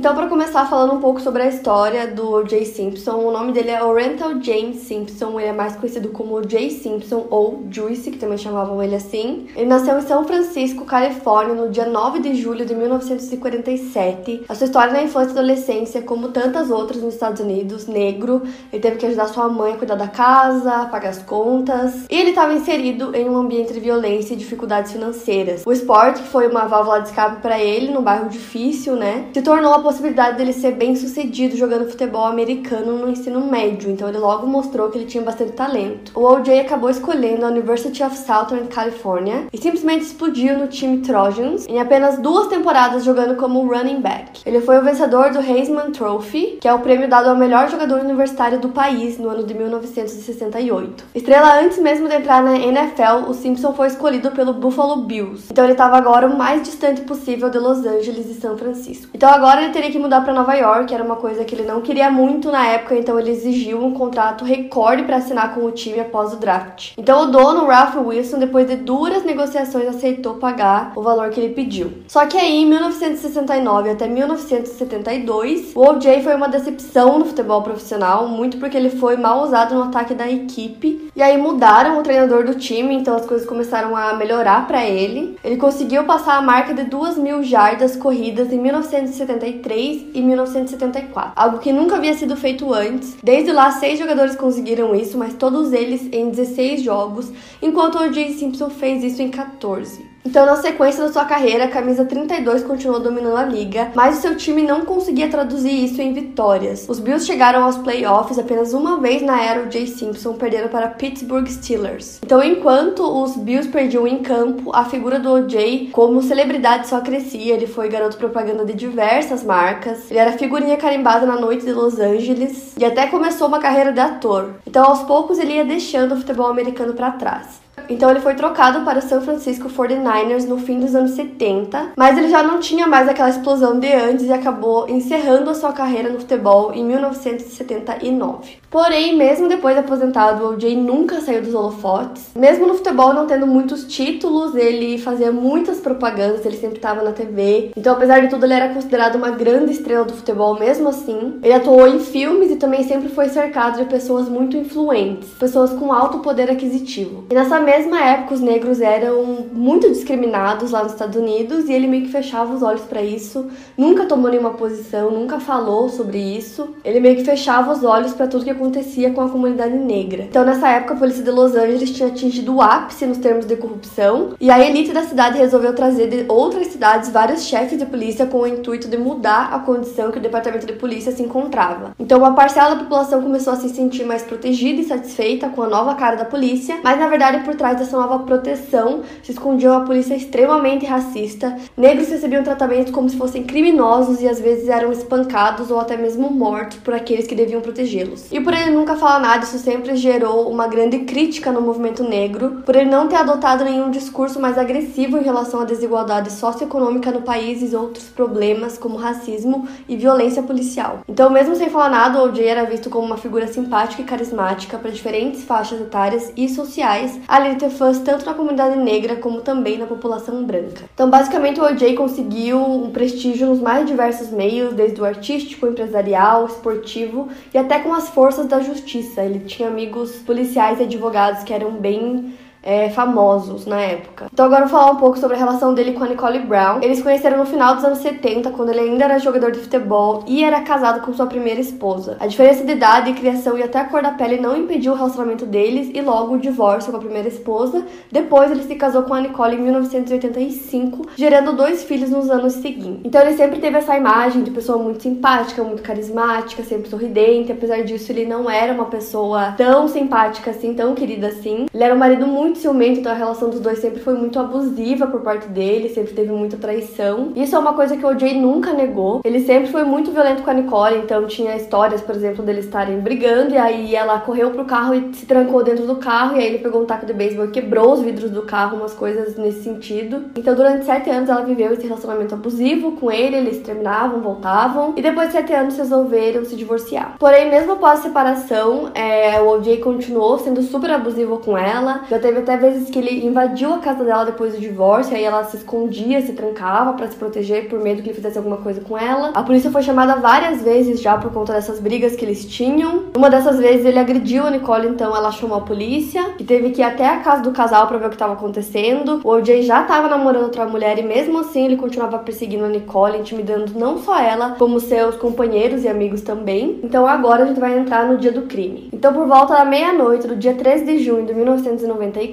Então, para começar falando um pouco sobre a história do O.J. Simpson, o nome dele é Oriental James Simpson, ele é mais conhecido como O.J. Simpson ou Juice, que também chamavam ele assim. Ele nasceu em São Francisco, Califórnia, no dia 9 de julho de 1947. A sua história na infância e adolescência, como tantas outras nos Estados Unidos, negro, ele teve que ajudar sua mãe a cuidar da casa, pagar as contas, e ele estava inserido em um ambiente de violência e dificuldades financeiras. O esporte, que foi uma válvula de escape para ele, num bairro difícil, né, se tornou a possibilidade dele ser bem sucedido jogando futebol americano no ensino médio, então ele logo mostrou que ele tinha bastante talento. O OJ acabou escolhendo a University of Southern California e simplesmente explodiu no time Trojans em apenas duas temporadas jogando como running back. Ele foi o vencedor do Heisman Trophy, que é o prêmio dado ao melhor jogador universitário do país no ano de 1968. Estrela antes mesmo de entrar na NFL, o Simpson foi escolhido pelo Buffalo Bills. Então ele estava agora o mais distante possível de Los Angeles e São Francisco. Então agora ele teria que mudar para Nova York, era uma coisa que ele não queria muito na época, então ele exigiu um contrato recorde para assinar com o time após o draft. Então o dono, Ralph Wilson, depois de duras negociações, aceitou pagar o valor que ele pediu. Só que aí, em 1969 até 1972, o OJ foi uma decepção no futebol profissional, muito porque ele foi mal usado no ataque da equipe. E aí mudaram o treinador do time, então as coisas começaram a melhorar para ele. Ele conseguiu passar a marca de 2 mil jardas corridas em 1973 1973 e 1974, algo que nunca havia sido feito antes. Desde lá, seis jogadores conseguiram isso, mas todos eles em 16 jogos, enquanto o J. Simpson fez isso em 14. Então, na sequência da sua carreira, a camisa 32 continuou dominando a liga, mas o seu time não conseguia traduzir isso em vitórias. Os Bills chegaram aos playoffs apenas uma vez na era Jay Simpson, perdendo para Pittsburgh Steelers. Então, enquanto os Bills perdiam em campo, a figura do OJ como celebridade só crescia. Ele foi garoto propaganda de diversas marcas, ele era figurinha carimbada na noite de Los Angeles e até começou uma carreira de ator. Então, aos poucos, ele ia deixando o futebol americano para trás. Então ele foi trocado para o San Francisco 49ers no fim dos anos 70, mas ele já não tinha mais aquela explosão de antes e acabou encerrando a sua carreira no futebol em 1979. Porém, mesmo depois de aposentado, o OJ nunca saiu dos holofotes. Mesmo no futebol não tendo muitos títulos, ele fazia muitas propagandas, ele sempre estava na TV. Então, apesar de tudo, ele era considerado uma grande estrela do futebol mesmo assim. Ele atuou em filmes e também sempre foi cercado de pessoas muito influentes, pessoas com alto poder aquisitivo. E nessa mesma época, os negros eram muito discriminados lá nos Estados Unidos e ele meio que fechava os olhos para isso, nunca tomou nenhuma posição, nunca falou sobre isso. Ele meio que fechava os olhos para tudo que acontecia com a comunidade negra. Então, nessa época, a polícia de Los Angeles tinha atingido o ápice nos termos de corrupção e a elite da cidade resolveu trazer de outras cidades vários chefes de polícia com o intuito de mudar a condição que o departamento de polícia se encontrava. Então, uma parcela da população começou a se sentir mais protegida e satisfeita com a nova cara da polícia, mas na verdade, por trás dessa nova proteção se escondia uma polícia extremamente racista. Negros recebiam tratamento como se fossem criminosos e às vezes eram espancados ou até mesmo mortos por aqueles que deviam protegê-los. E por ele nunca falar nada, isso sempre gerou uma grande crítica no movimento negro, por ele não ter adotado nenhum discurso mais agressivo em relação à desigualdade socioeconômica no país e outros problemas como racismo e violência policial. Então, mesmo sem falar nada, o OJ era visto como uma figura simpática e carismática para diferentes faixas etárias e sociais, além ter fãs tanto na comunidade negra como também na população branca. Então, basicamente, o OJ conseguiu um prestígio nos mais diversos meios, desde o artístico, empresarial, esportivo e até com as forças da justiça. Ele tinha amigos policiais e advogados que eram bem é, famosos na época. Então agora eu vou falar um pouco sobre a relação dele com a Nicole Brown. Eles conheceram no final dos anos 70, quando ele ainda era jogador de futebol e era casado com sua primeira esposa. A diferença de idade, criação e até a cor da pele não impediu o relacionamento deles e logo o divórcio com a primeira esposa. Depois ele se casou com a Nicole em 1985, gerando dois filhos nos anos seguintes. Então ele sempre teve essa imagem de pessoa muito simpática, muito carismática, sempre sorridente. Apesar disso, ele não era uma pessoa tão simpática assim, tão querida assim. Ele era um marido muito muito ciumento, então a relação dos dois sempre foi muito abusiva por parte dele, sempre teve muita traição. Isso é uma coisa que o OJ nunca negou. Ele sempre foi muito violento com a Nicole, então tinha histórias, por exemplo, deles estarem brigando e aí ela correu pro carro e se trancou dentro do carro e aí ele pegou um taco de beisebol e quebrou os vidros do carro, umas coisas nesse sentido. Então durante sete anos ela viveu esse relacionamento abusivo com ele, eles terminavam, voltavam e depois de sete anos resolveram se divorciar. Porém, mesmo após a separação, é, o OJ continuou sendo super abusivo com ela. Já teve até vezes que ele invadiu a casa dela depois do divórcio, aí ela se escondia, se trancava para se proteger por medo que ele fizesse alguma coisa com ela. A polícia foi chamada várias vezes já por conta dessas brigas que eles tinham. Uma dessas vezes ele agrediu a Nicole, então ela chamou a polícia e teve que ir até a casa do casal para ver o que estava acontecendo. O OJ já estava namorando outra mulher e mesmo assim ele continuava perseguindo a Nicole, intimidando não só ela, como seus companheiros e amigos também. Então agora a gente vai entrar no dia do crime. Então por volta da meia-noite do dia 13 de junho de 1994,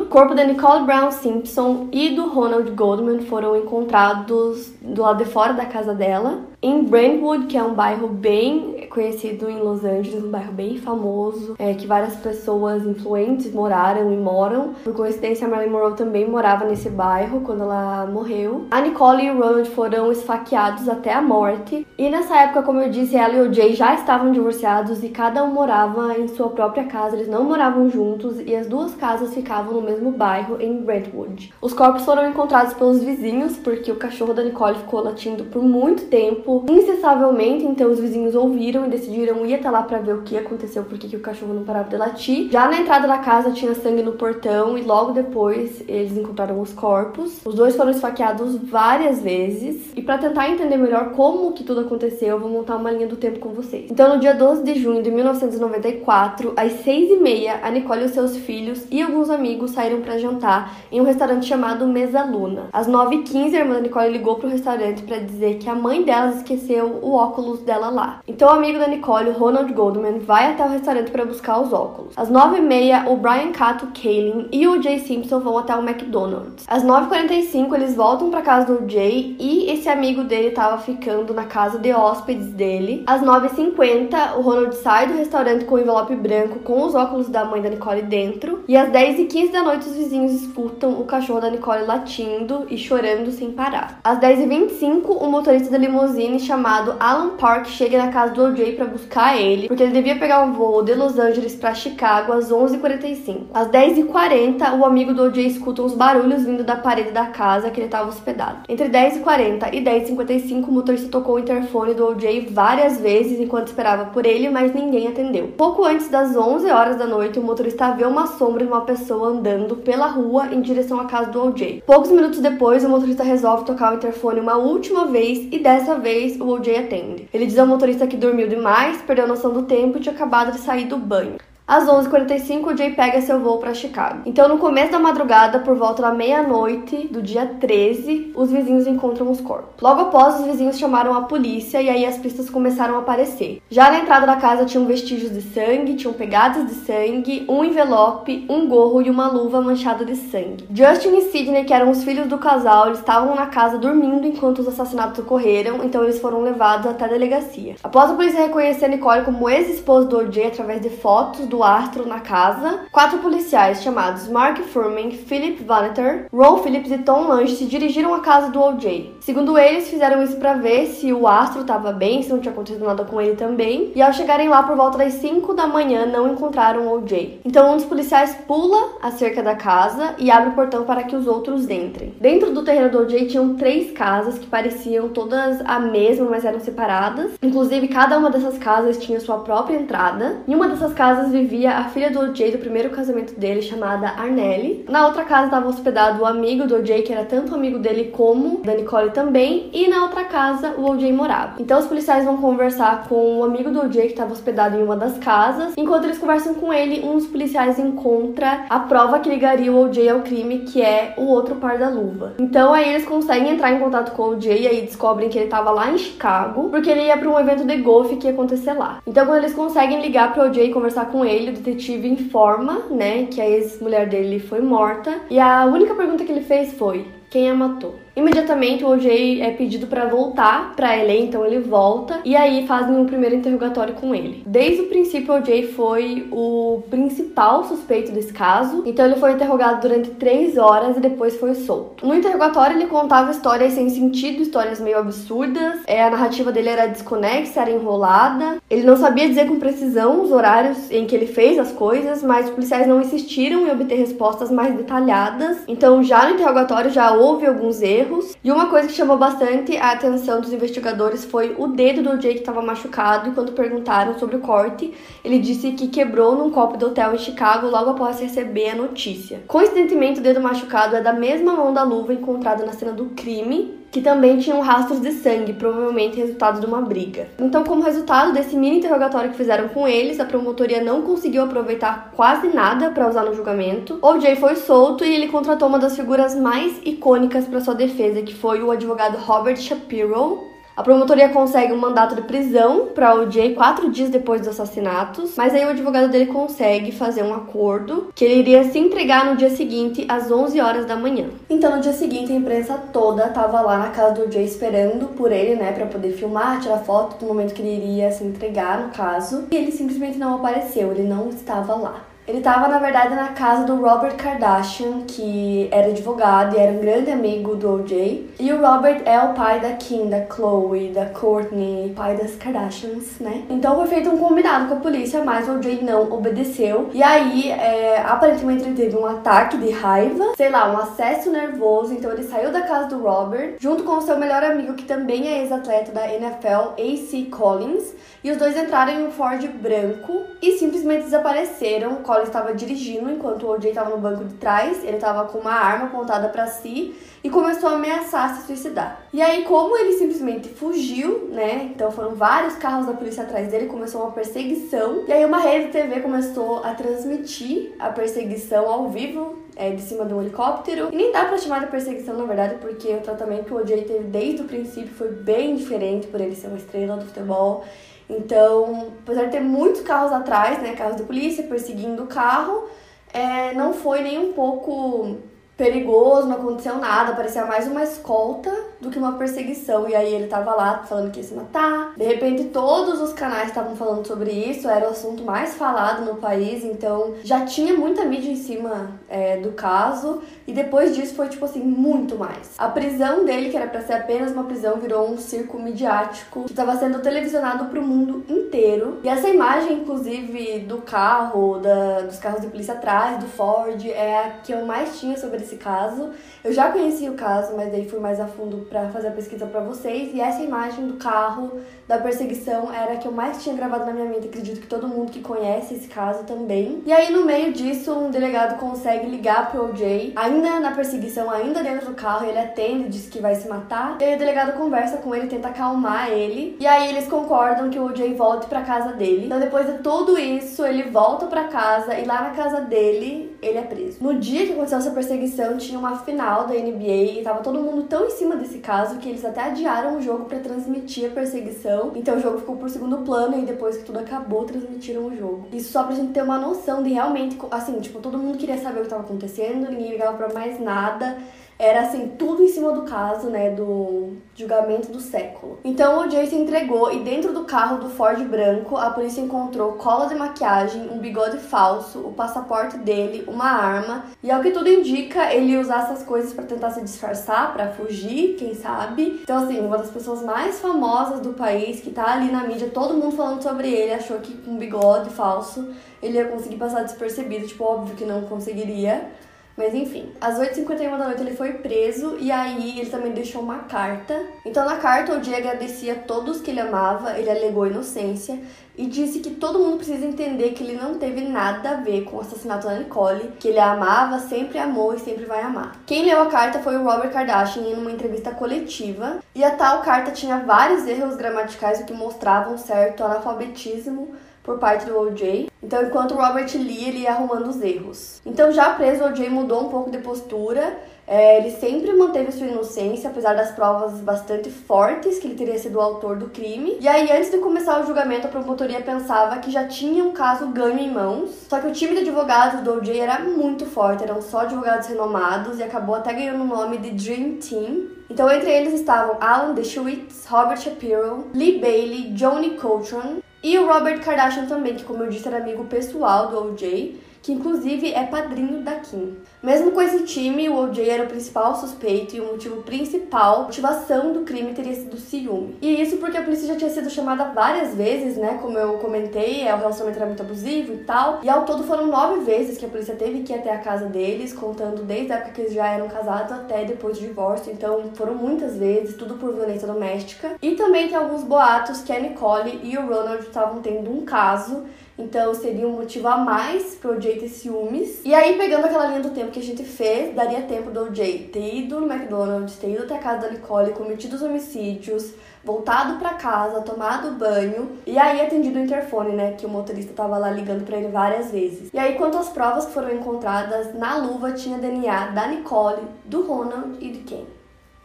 o corpo da Nicole Brown Simpson e do Ronald Goldman foram encontrados do lado de fora da casa dela, em Brentwood, que é um bairro bem conhecido em Los Angeles, um bairro bem famoso, é, que várias pessoas influentes moraram e moram. Por coincidência, a Marilyn Monroe também morava nesse bairro quando ela morreu. A Nicole e o Ronald foram esfaqueados até a morte. E nessa época, como eu disse, ela e o Jay já estavam divorciados e cada um morava em sua própria casa. Eles não moravam juntos e as duas casas ficavam no mesmo bairro, em Brentwood. Os corpos foram encontrados pelos vizinhos porque o cachorro da Nicole ficou latindo por muito tempo, incessavelmente, então os vizinhos ouviram e decidiram ir até lá para ver o que aconteceu, porque que o cachorro não parava de latir. Já na entrada da casa tinha sangue no portão e logo depois eles encontraram os corpos. Os dois foram esfaqueados várias vezes. E para tentar entender melhor como que tudo aconteceu, eu vou montar uma linha do tempo com vocês. Então, no dia 12 de junho de 1994, às 6 e meia, a Nicole e os seus filhos e alguns amigos saíram para jantar em um restaurante chamado Mesa Luna. Às 9h15, a irmã da Nicole ligou pro restaurante para dizer que a mãe delas esqueceu o óculos dela lá. Então, o amigo da Nicole, Ronald Goldman, vai até o restaurante para buscar os óculos. Às 9h30, o Brian Cato Kaelin e o Jay Simpson vão até o McDonald's. Às 9h45, eles voltam para casa do Jay e esse amigo dele estava ficando na casa de hóspedes dele. Às 9h50, o Ronald sai do restaurante com o envelope branco com os óculos da mãe da Nicole dentro. E às 10h15 da noite, os vizinhos escutam o cachorro da Nicole latindo e chorando sem parar. Às 10h25, o motorista da limusine chamado Alan Park chega na casa do OJ para buscar ele, porque ele devia pegar um voo de Los Angeles para Chicago às 11h45. Às 10h40, o amigo do OJ escuta uns barulhos vindo da parede da casa que ele estava hospedado. Entre 10h40 e 10h55, o motorista tocou o interfone do OJ várias vezes enquanto esperava por ele, mas ninguém atendeu. Pouco antes das 11 horas da noite, o motorista vê uma sombra de uma pessoa andando pela rua em direção à casa do OJ. Poucos minutos depois, o motorista resolve tocar o interfone uma última vez e dessa vez o OJ atende. Ele diz ao motorista que dormiu demais, perdeu a noção do tempo e tinha acabado de sair do banho. Às 11h45, o Jay pega seu voo para Chicago. Então, no começo da madrugada, por volta da meia-noite do dia 13, os vizinhos encontram os corpos. Logo após, os vizinhos chamaram a polícia e aí as pistas começaram a aparecer. Já na entrada da casa tinham vestígios de sangue, tinham pegadas de sangue, um envelope, um gorro e uma luva manchada de sangue. Justin e Sidney, que eram os filhos do casal, eles estavam na casa dormindo enquanto os assassinatos ocorreram, então eles foram levados até a delegacia. Após a polícia reconhecer Nicole como ex-esposa do OJ através de fotos do astro na casa, quatro policiais chamados Mark Furman, Philip Vaneter, Ron Phillips e Tom Lange se dirigiram à casa do OJ. Segundo eles, fizeram isso para ver se o astro estava bem, se não tinha acontecido nada com ele também, e ao chegarem lá por volta das 5 da manhã não encontraram o OJ. Então um dos policiais pula a cerca da casa e abre o portão para que os outros entrem. Dentro do terreno do OJ tinham três casas que pareciam todas a mesma, mas eram separadas. Inclusive, cada uma dessas casas tinha sua própria entrada. Em uma dessas casas vivia a filha do OJ do primeiro casamento dele, chamada Arnelli. Na outra casa estava hospedado o amigo do OJ, que era tanto amigo dele como da Nicole também. E na outra casa o OJ morava. Então os policiais vão conversar com o amigo do OJ que estava hospedado em uma das casas. Enquanto eles conversam com ele, um dos policiais encontra a prova que ligaria o OJ ao crime, que é o outro par da luva. Então aí eles conseguem entrar em contato com o OJ e aí descobrem que ele estava lá em Chicago, porque ele ia para um evento de golfe que ia acontecer lá. Então quando eles conseguem ligar para o OJ e conversar com ele, ele, o detetive informa, né, que a ex-mulher dele foi morta. E a única pergunta que ele fez foi: quem a matou? Imediatamente o OJ é pedido para voltar para LA, então ele volta e aí fazem o primeiro interrogatório com ele. Desde o princípio, o OJ foi o principal suspeito desse caso, então ele foi interrogado durante três horas e depois foi solto. No interrogatório, ele contava histórias sem sentido, histórias meio absurdas, é, a narrativa dele era desconexa, era enrolada, ele não sabia dizer com precisão os horários em que ele fez as coisas, mas os policiais não insistiram em obter respostas mais detalhadas, então já no interrogatório já houve alguns erros, e uma coisa que chamou bastante a atenção dos investigadores foi o dedo do OJ que estava machucado, e quando perguntaram sobre o corte, ele disse que quebrou num copo do hotel em Chicago logo após receber a notícia. Coincidentemente, o dedo machucado é da mesma mão da luva encontrada na cena do crime, que também tinham rastros de sangue, provavelmente resultado de uma briga. Então, como resultado desse mini interrogatório que fizeram com eles, a promotoria não conseguiu aproveitar quase nada para usar no julgamento. O Jay foi solto e ele contratou uma das figuras mais icônicas para sua defesa, que foi o advogado Robert Shapiro, a promotoria consegue um mandato de prisão para o Jay quatro dias depois dos assassinatos, mas aí o advogado dele consegue fazer um acordo que ele iria se entregar no dia seguinte às 11 horas da manhã. Então no dia seguinte a imprensa toda estava lá na casa do Jay esperando por ele, né, para poder filmar, tirar foto do momento que ele iria se entregar no caso, e ele simplesmente não apareceu, ele não estava lá. Ele estava, na verdade, na casa do Robert Kardashian, que era advogado e era um grande amigo do OJ. E o Robert é o pai da Kim, da Chloe, da Courtney, pai das Kardashians, né? Então foi feito um combinado com a polícia, mas o OJ não obedeceu. E aí, é, aparentemente, ele teve um ataque de raiva, sei lá, um acesso nervoso. Então ele saiu da casa do Robert, junto com o seu melhor amigo, que também é ex-atleta da NFL, AC Collins. E os dois entraram em um Ford branco e simplesmente desapareceram Collins estava dirigindo enquanto o OJ estava no banco de trás. Ele estava com uma arma apontada para si e começou a ameaçar se suicidar. E aí, como ele simplesmente fugiu, né? Então foram vários carros da polícia atrás dele, começou uma perseguição. E aí uma rede de TV começou a transmitir a perseguição ao vivo é, de cima de um helicóptero. E nem dá pra chamar de perseguição, na verdade, porque o tratamento que o OJ teve desde o princípio foi bem diferente por ele ser uma estrela do futebol. Então, apesar de ter muitos carros atrás, né, carros de polícia perseguindo o carro, é, não foi nem um pouco perigoso, não aconteceu nada, parecia mais uma escolta do que uma perseguição. E aí ele tava lá falando que ia se matar. De repente todos os canais estavam falando sobre isso, era o assunto mais falado no país, então já tinha muita mídia em cima é, do caso. E depois disso foi tipo assim, muito mais. A prisão dele, que era para ser apenas uma prisão, virou um circo midiático que estava sendo televisionado pro mundo inteiro. E essa imagem, inclusive, do carro, da, dos carros de polícia atrás, do Ford, é a que eu mais tinha sobre esse caso. Eu já conheci o caso, mas daí fui mais a fundo para fazer a pesquisa para vocês. E essa imagem do carro da perseguição era a que eu mais tinha gravado na minha mente. Acredito que todo mundo que conhece esse caso também. E aí, no meio disso, um delegado consegue ligar pro OJ, ainda na perseguição, ainda dentro do carro, ele atende, diz que vai se matar. E aí o delegado conversa com ele, tenta acalmar ele. E aí eles concordam que o OJ volte para casa dele. Então, depois de tudo isso, ele volta para casa e lá na casa dele, ele é preso. No dia que aconteceu essa perseguição, tinha uma final da NBA e tava todo mundo tão em cima desse caso que eles até adiaram o jogo para transmitir a perseguição. Então o jogo ficou por segundo plano e depois que tudo acabou, transmitiram o jogo. Isso só pra gente ter uma noção de realmente, assim, tipo, todo mundo queria saber o que tava acontecendo, ninguém ligava pra mais nada era assim, tudo em cima do caso, né, do julgamento do século. Então o Jay se entregou e dentro do carro do Ford branco, a polícia encontrou cola de maquiagem, um bigode falso, o passaporte dele, uma arma, e ao que tudo indica, ele ia usar essas coisas para tentar se disfarçar, para fugir, quem sabe. Então assim, uma das pessoas mais famosas do país que tá ali na mídia, todo mundo falando sobre ele, achou que com um bigode falso ele ia conseguir passar despercebido, tipo, óbvio que não conseguiria. Mas enfim, às 8h51 da noite ele foi preso e aí ele também deixou uma carta. Então na carta o dia agradecia a todos que ele amava, ele alegou inocência e disse que todo mundo precisa entender que ele não teve nada a ver com o assassinato da Nicole, que ele a amava, sempre amou e sempre vai amar. Quem leu a carta foi o Robert Kardashian em uma entrevista coletiva, e a tal carta tinha vários erros gramaticais o que mostravam certo analfabetismo por parte do OJ. Então, enquanto o Robert lia, ele ia arrumando os erros. Então, já preso, o OJ mudou um pouco de postura É, ele sempre manteve sua inocência, apesar das provas bastante fortes que ele teria sido o autor do crime. E aí, antes de começar o julgamento, a promotoria pensava que já tinha um caso ganho em mãos. Só que o time de advogados do OJ era muito forte, eram só advogados renomados e acabou até ganhando o nome de Dream Team. Então, entre eles estavam Alan Dershowitz, Robert Shapiro, Lee Bailey, Johnny Cochran e o Robert Kardashian também, que, como eu disse, era amigo pessoal do OJ que inclusive é padrinho da Kim. Mesmo com esse time, o OJ era o principal suspeito e o motivo principal, a motivação do crime teria sido ciúme. E isso porque a polícia já tinha sido chamada várias vezes, né? Como eu comentei, é, o relacionamento era muito abusivo e tal. E ao todo foram nove vezes que a polícia teve que ir até a casa deles, contando desde a época que eles já eram casados até depois do divórcio. Então foram muitas vezes, tudo por violência doméstica. E também tem alguns boatos que a Nicole e o Ronald estavam tendo um caso então seria um motivo a mais pro OJ ter ciúmes. E aí, pegando aquela linha do tempo que a gente fez, daria tempo do OJ ter ido no McDonald's, ter ido até a casa da Nicole, cometido os homicídios, voltado para casa, tomado banho e aí atendido o interfone, né, que o motorista tava lá ligando para ele várias vezes. E aí quanto às provas que foram encontradas, na luva tinha DNA da Nicole, do Ronald e de quem?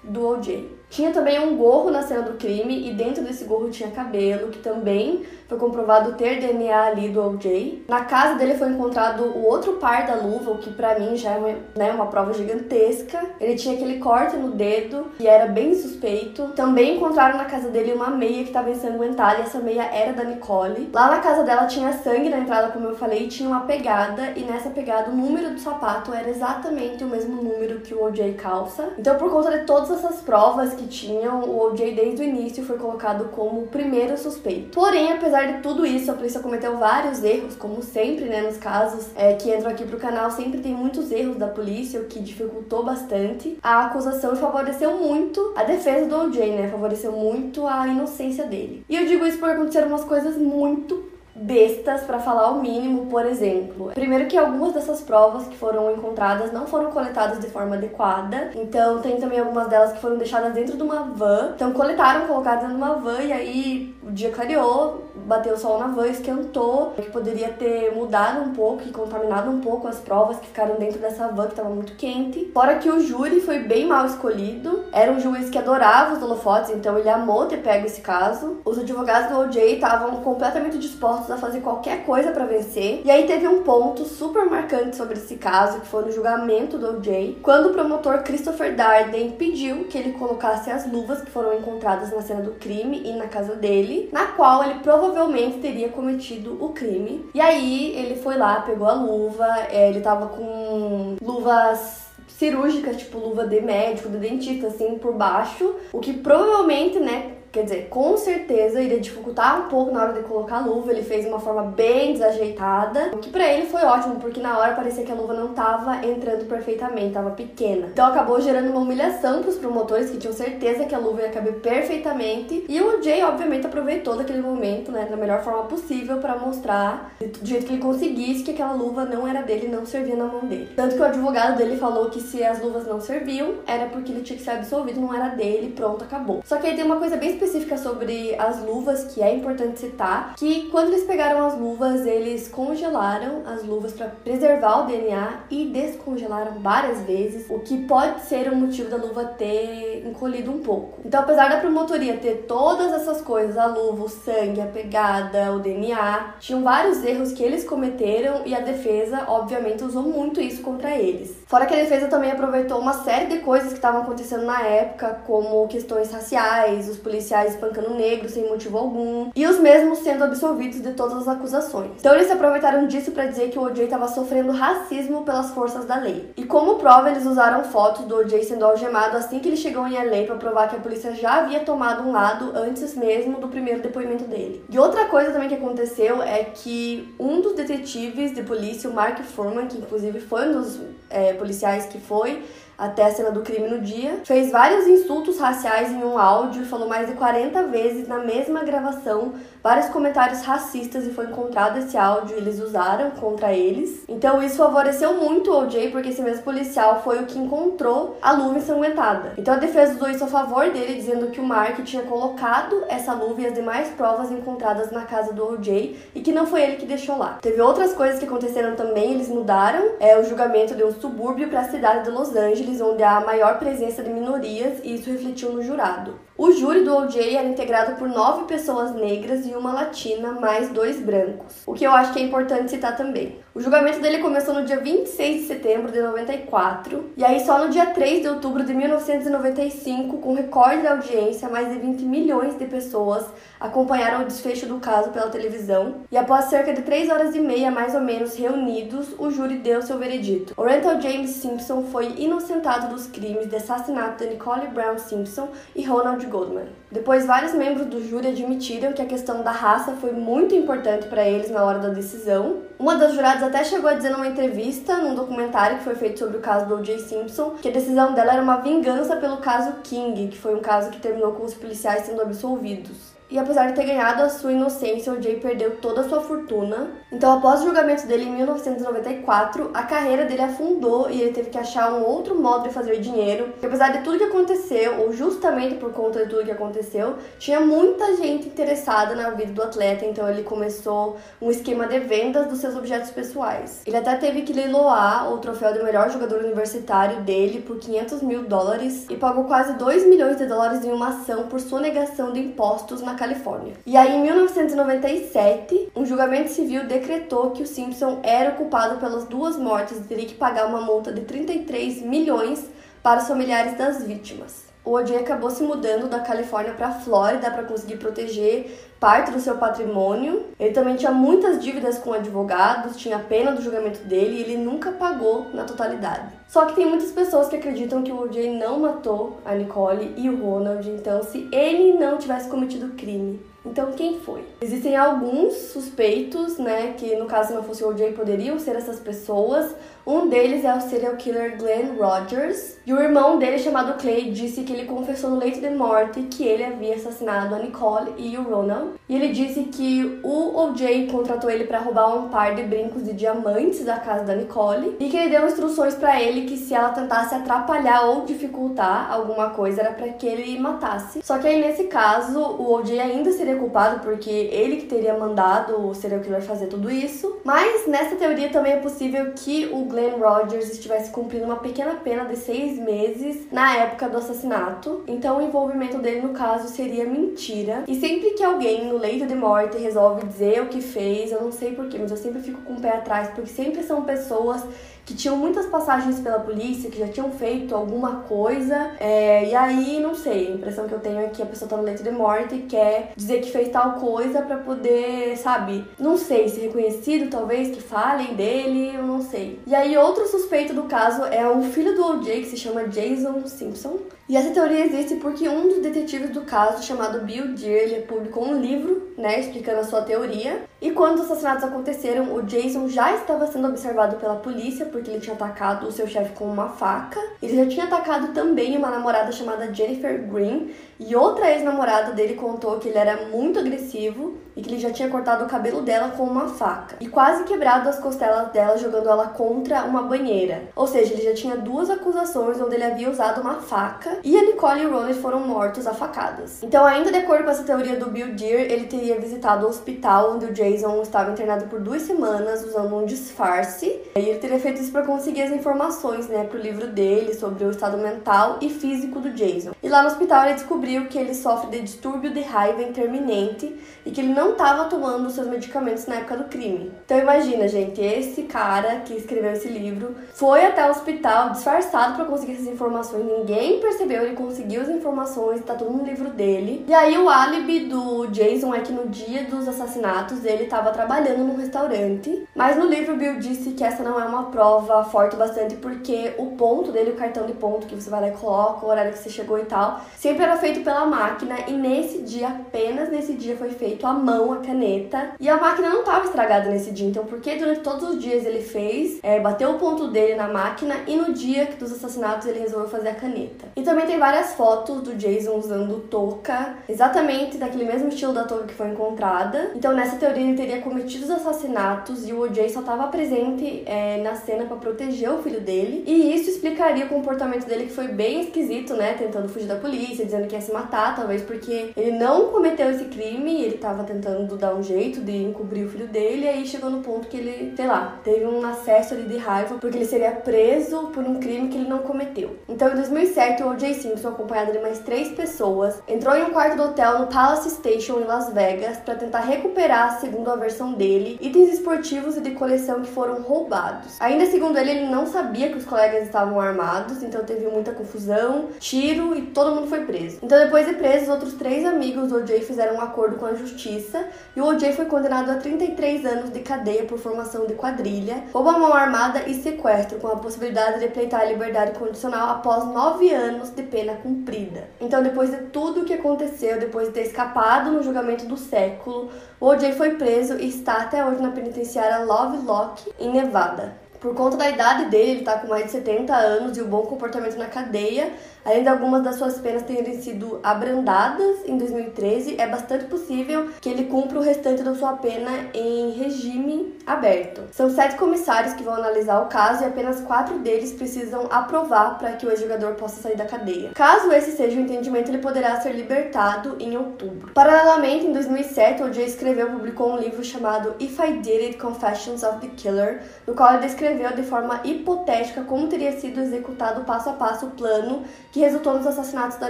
Do OJ. Tinha também um gorro na cena do crime e dentro desse gorro tinha cabelo, que também foi comprovado ter DNA ali do OJ. Na casa dele foi encontrado o outro par da luva, o que para mim já é uma, né, uma prova gigantesca. Ele tinha aquele corte no dedo e era bem suspeito. Também encontraram na casa dele uma meia que estava ensanguentada e essa meia era da Nicole. Lá na casa dela tinha sangue na entrada, como eu falei, tinha uma pegada e nessa pegada o número do sapato era exatamente o mesmo número que o OJ calça. Então, por conta de todas essas provas que tinham, o OJ desde o início foi colocado como o primeiro suspeito. Porém, apesar de tudo isso, a polícia cometeu vários erros, como sempre, né, nos casos é, que entram aqui pro canal, sempre tem muitos erros da polícia, o que dificultou bastante. A acusação favoreceu muito a defesa do OJ, né, favoreceu muito a inocência dele. E eu digo isso porque aconteceram umas coisas muito bestas para falar o mínimo, por exemplo. Primeiro que algumas dessas provas que foram encontradas não foram coletadas de forma adequada. Então tem também algumas delas que foram deixadas dentro de uma van. Então coletaram, colocaram dentro de uma van e aí o dia clareou, bateu o sol na van, esquentou, que poderia ter mudado um pouco e contaminado um pouco as provas que ficaram dentro dessa van que estava muito quente. Fora que o júri foi bem mal escolhido. Era um juiz que adorava os holofotes, então ele amou ter pego esse caso. Os advogados do OJ estavam completamente dispostos a fazer qualquer coisa para vencer. E aí teve um ponto super marcante sobre esse caso, que foi no julgamento do OJ, quando o promotor Christopher Darden pediu que ele colocasse as luvas que foram encontradas na cena do crime e na casa dele, na qual ele provavelmente teria cometido o crime. E aí ele foi lá, pegou a luva, é, ele tava com luvas cirúrgicas, tipo luva de médico, de dentista, assim, por baixo, o que provavelmente, né, Quer dizer, com certeza iria dificultar um pouco na hora de colocar a luva. Ele fez de uma forma bem desajeitada, o que para ele foi ótimo, porque na hora parecia que a luva não tava entrando perfeitamente, tava pequena. Então acabou gerando uma humilhação pros promotores que tinham certeza que a luva ia caber perfeitamente. E o Jay, obviamente, aproveitou daquele momento, né, da melhor forma possível para mostrar, do jeito que ele conseguisse, que aquela luva não era dele, não servia na mão dele. Tanto que o advogado dele falou que se as luvas não serviam, era porque ele tinha que ser absolvido, não era dele, pronto, acabou. Só que aí tem uma coisa bem específica sobre as luvas que é importante citar, que quando eles pegaram as luvas, eles congelaram as luvas para preservar o DNA e descongelaram várias vezes, o que pode ser o motivo da luva ter encolhido um pouco. Então, apesar da promotoria ter todas essas coisas, a luva, o sangue, a pegada, o DNA, tinham vários erros que eles cometeram e a defesa, obviamente, usou muito isso contra eles. Fora que a defesa também aproveitou uma série de coisas que estavam acontecendo na época, como questões raciais, os policiais espancando negros sem motivo algum, e os mesmos sendo absolvidos de todas as acusações. Então eles aproveitaram disso para dizer que o OJ estava sofrendo racismo pelas forças da lei. E como prova, eles usaram fotos do OJ sendo algemado assim que ele chegou em LA para provar que a polícia já havia tomado um lado antes mesmo do primeiro depoimento dele. E outra coisa também que aconteceu é que um dos detetives de polícia, o Mark Furman, que inclusive foi um dos é, policiais que foi até a cena do crime no dia, fez vários insultos raciais em um áudio e falou mais de 40 vezes na mesma gravação vários comentários racistas e foi encontrado esse áudio e eles usaram contra eles. Então isso favoreceu muito o OJ porque esse mesmo policial foi o que encontrou a luva ensanguentada. Então a defesa usou isso a favor dele, dizendo que o Mark tinha colocado essa luva e as demais provas encontradas na casa do OJ e que não foi ele que deixou lá. Teve outras coisas que aconteceram também, eles mudaram é, o julgamento de um subúrbio para a cidade de Los Angeles onde há maior presença de minorias e isso refletiu no jurado. O júri do OJ era integrado por nove pessoas negras e uma latina, mais dois brancos, o que eu acho que é importante citar também. O julgamento dele começou no dia 26 de setembro de 94, e aí só no dia 3 de outubro de 1995, com recorde de audiência, mais de 20 milhões de pessoas acompanharam o desfecho do caso pela televisão, e após cerca de 3 horas e meia, mais ou menos, reunidos, o júri deu seu veredito. O Rental James Simpson foi inocentado dos crimes de assassinato de Nicole Brown Simpson e Ronald Goldman. Depois, vários membros do júri admitiram que a questão da raça foi muito importante para eles na hora da decisão. Uma das juradas até chegou a dizer numa entrevista, num documentário que foi feito sobre o caso do O.J. Simpson, que a decisão dela era uma vingança pelo caso King, que foi um caso que terminou com os policiais sendo absolvidos. E apesar de ter ganhado a sua inocência, o Jay perdeu toda a sua fortuna. Então, após o julgamento dele em 1994, a carreira dele afundou e ele teve que achar um outro modo de fazer dinheiro. E apesar de tudo que aconteceu, ou justamente por conta de tudo que aconteceu, tinha muita gente interessada na vida do atleta, então ele começou um esquema de vendas dos seus objetos pessoais. Ele até teve que leiloar o troféu de melhor jogador universitário dele por 500 mil dólares e pagou quase 2 milhões de dólares em uma ação por sonegação de impostos na Califórnia. E aí, em 1997, um julgamento civil decretou que o Simpson era culpado pelas duas mortes e teria que pagar uma multa de 33 milhões para os familiares das vítimas. O O.J. acabou se mudando da Califórnia para a Flórida para conseguir proteger parte do seu patrimônio. Ele também tinha muitas dívidas com advogados, tinha pena do julgamento dele e ele nunca pagou na totalidade. Só que tem muitas pessoas que acreditam que o O.J. não matou a Nicole e o Ronald, então se ele não tivesse cometido crime, então quem foi? Existem alguns suspeitos, né, que no caso não fosse o O.J. poderiam ser essas pessoas. Um deles é o serial killer Glenn Rogers. E o irmão dele, chamado Clay, disse que ele confessou no leito de morte que ele havia assassinado a Nicole e o Ronald. E ele disse que o O.J. contratou ele para roubar um par de brincos de diamantes da casa da Nicole e que ele deu instruções para ele que se ela tentasse atrapalhar ou dificultar alguma coisa era para que ele matasse. Só que aí nesse caso, o O.J. ainda seria culpado porque ele que teria mandado o serial killer fazer tudo isso. Mas nessa teoria também é possível que o Glenn Rogers estivesse cumprindo uma pequena pena de seis meses na época do assassinato. Então o envolvimento dele no caso seria mentira. E sempre que alguém no leito de morte resolve dizer o que fez, eu não sei porquê, mas eu sempre fico com o pé atrás, porque sempre são pessoas que tinham muitas passagens pela polícia, que já tinham feito alguma coisa, é, e aí, não sei, a impressão que eu tenho é que a pessoa tá no leito de morte e quer dizer que fez tal coisa para poder, sabe, não sei, ser reconhecido, talvez, que falem dele, eu não sei. E aí, outro suspeito do caso é o filho do O.J., que se chama Jason Simpson, e essa teoria existe porque um dos detetives do caso, chamado Bill Deere, ele publicou um livro, né, explicando a sua teoria. E quando os assassinatos aconteceram, o Jason já estava sendo observado pela polícia porque ele tinha atacado o seu chefe com uma faca. Ele já tinha atacado também uma namorada chamada Jennifer Green, e outra ex-namorada dele contou que ele era muito agressivo e que ele já tinha cortado o cabelo dela com uma faca e quase quebrado as costelas dela jogando ela contra uma banheira. Ou seja, ele já tinha duas acusações onde ele havia usado uma faca e a Nicole e o Ronald foram mortos a facadas. Então, ainda de acordo com essa teoria do Bill Deere, ele teria visitado o hospital onde o Jason estava internado por duas semanas usando um disfarce e ele teria feito isso para conseguir as informações, né, pro livro dele sobre o estado mental e físico do Jason. E lá no hospital ele descobriu descobriu que ele sofre de distúrbio de raiva interminente e que ele não estava tomando os seus medicamentos na época do crime. Então imagina, gente, esse cara que escreveu esse livro foi até o hospital disfarçado para conseguir essas informações. Ninguém percebeu, ele conseguiu as informações, tá tudo no livro dele. E aí o álibi do Jason é que no dia dos assassinatos ele estava trabalhando num restaurante, mas no livro Bill disse que essa não é uma prova forte bastante porque o ponto dele, o cartão de ponto que você vai lá e coloca, o horário que você chegou e tal, sempre era feito feito pela máquina e nesse dia, apenas nesse dia, foi feito à mão a caneta. E a máquina não estava estragada nesse dia, então porque durante todos os dias ele fez, é, bateu o ponto dele na máquina e no dia dos assassinatos ele resolveu fazer a caneta. E também tem várias fotos do Jason usando touca, exatamente daquele mesmo estilo da touca que foi encontrada. Então nessa teoria ele teria cometido os assassinatos e o O.J. só estava presente é, na cena para proteger o filho dele. E isso explicaria o comportamento dele que foi bem esquisito, né? Tentando fugir da polícia, dizendo que ia se matar, talvez porque ele não cometeu esse crime, ele estava tentando dar um jeito de encobrir o filho dele, e aí chegou no ponto que ele, sei lá, teve um acesso ali de raiva porque ele seria preso por um crime que ele não cometeu. Então, em 2007, o O.J. Simpson, acompanhado de mais três pessoas, entrou em um quarto do hotel no Palace Station em Las Vegas para tentar recuperar, segundo a versão dele, itens esportivos e de coleção que foram roubados. Ainda segundo ele, ele não sabia que os colegas estavam armados, então teve muita confusão, tiro e todo mundo foi preso. Então, depois de preso, os outros três amigos do O.J. fizeram um acordo com a justiça e o O.J. foi condenado a 33 anos de cadeia por formação de quadrilha, roubo à mão armada e sequestro, com a possibilidade de pleitar a liberdade condicional após nove anos de pena cumprida. Então, depois de tudo o que aconteceu, depois de ter escapado no julgamento do século, o O.J. foi preso e está até hoje na penitenciária Lovelock, em Nevada. Por conta da idade dele, ele está com mais de 70 anos e o bom comportamento na cadeia, além de algumas das suas penas terem sido abrandadas em 2013, é bastante possível que ele cumpra o restante da sua pena em regime aberto. São sete comissários que vão analisar o caso e apenas quatro deles precisam aprovar para que o ex-jogador possa sair da cadeia. Caso esse seja o entendimento, ele poderá ser libertado em outubro. Paralelamente, em 2007, o Jay escreveu e publicou um livro chamado If I Did It Confessions of the Killer, no qual ele descreveu de forma hipotética como teria sido executado passo a passo o plano que resultou nos assassinatos da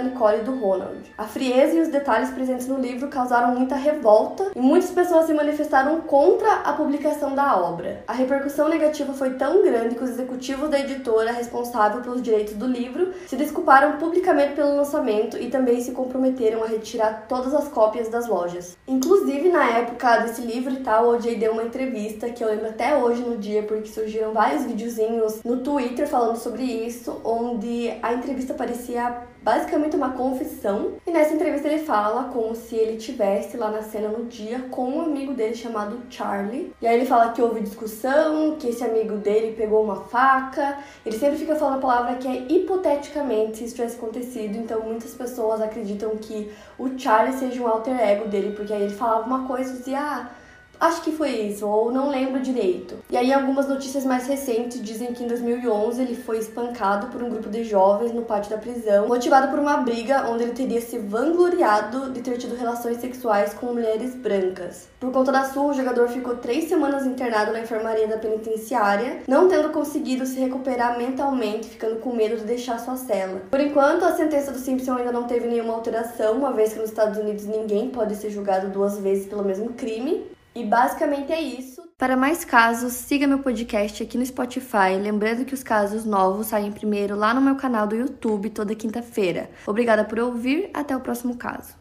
Nicole e do Ronald. A frieza e os detalhes presentes no livro causaram muita revolta e muitas pessoas se manifestaram contra a publicação da obra. A repercussão negativa foi tão grande que os executivos da editora responsável pelos direitos do livro se desculparam publicamente pelo lançamento e também se comprometeram a retirar todas as cópias das lojas. Inclusive, na época desse livro e tal, o O.J. deu uma entrevista que eu lembro até hoje no dia porque surgiram vários videozinhos no Twitter falando sobre isso, onde a entrevista parecia basicamente uma confissão. E nessa entrevista ele fala como se ele tivesse lá na cena no dia com um amigo dele chamado Charlie. E aí ele fala que houve discussão, que esse amigo dele pegou uma faca. Ele sempre fica falando a palavra que é hipoteticamente se isso tivesse acontecido. Então muitas pessoas acreditam que o Charlie seja um alter ego dele, porque aí ele falava uma coisa e dizia, ah, Acho que foi isso, ou não lembro direito. E aí algumas notícias mais recentes dizem que em 2011 ele foi espancado por um grupo de jovens no pátio da prisão, motivado por uma briga onde ele teria se vangloriado de ter tido relações sexuais com mulheres brancas. Por conta da sua, o jogador ficou três semanas internado na enfermaria da penitenciária, não tendo conseguido se recuperar mentalmente, ficando com medo de deixar sua cela. Por enquanto, a sentença do Simpson ainda não teve nenhuma alteração, uma vez que nos Estados Unidos ninguém pode ser julgado duas vezes pelo mesmo crime. E basicamente é isso. Para mais casos, siga meu podcast aqui no Spotify. Lembrando que os casos novos saem primeiro lá no meu canal do YouTube toda quinta-feira. Obrigada por ouvir, até o próximo caso.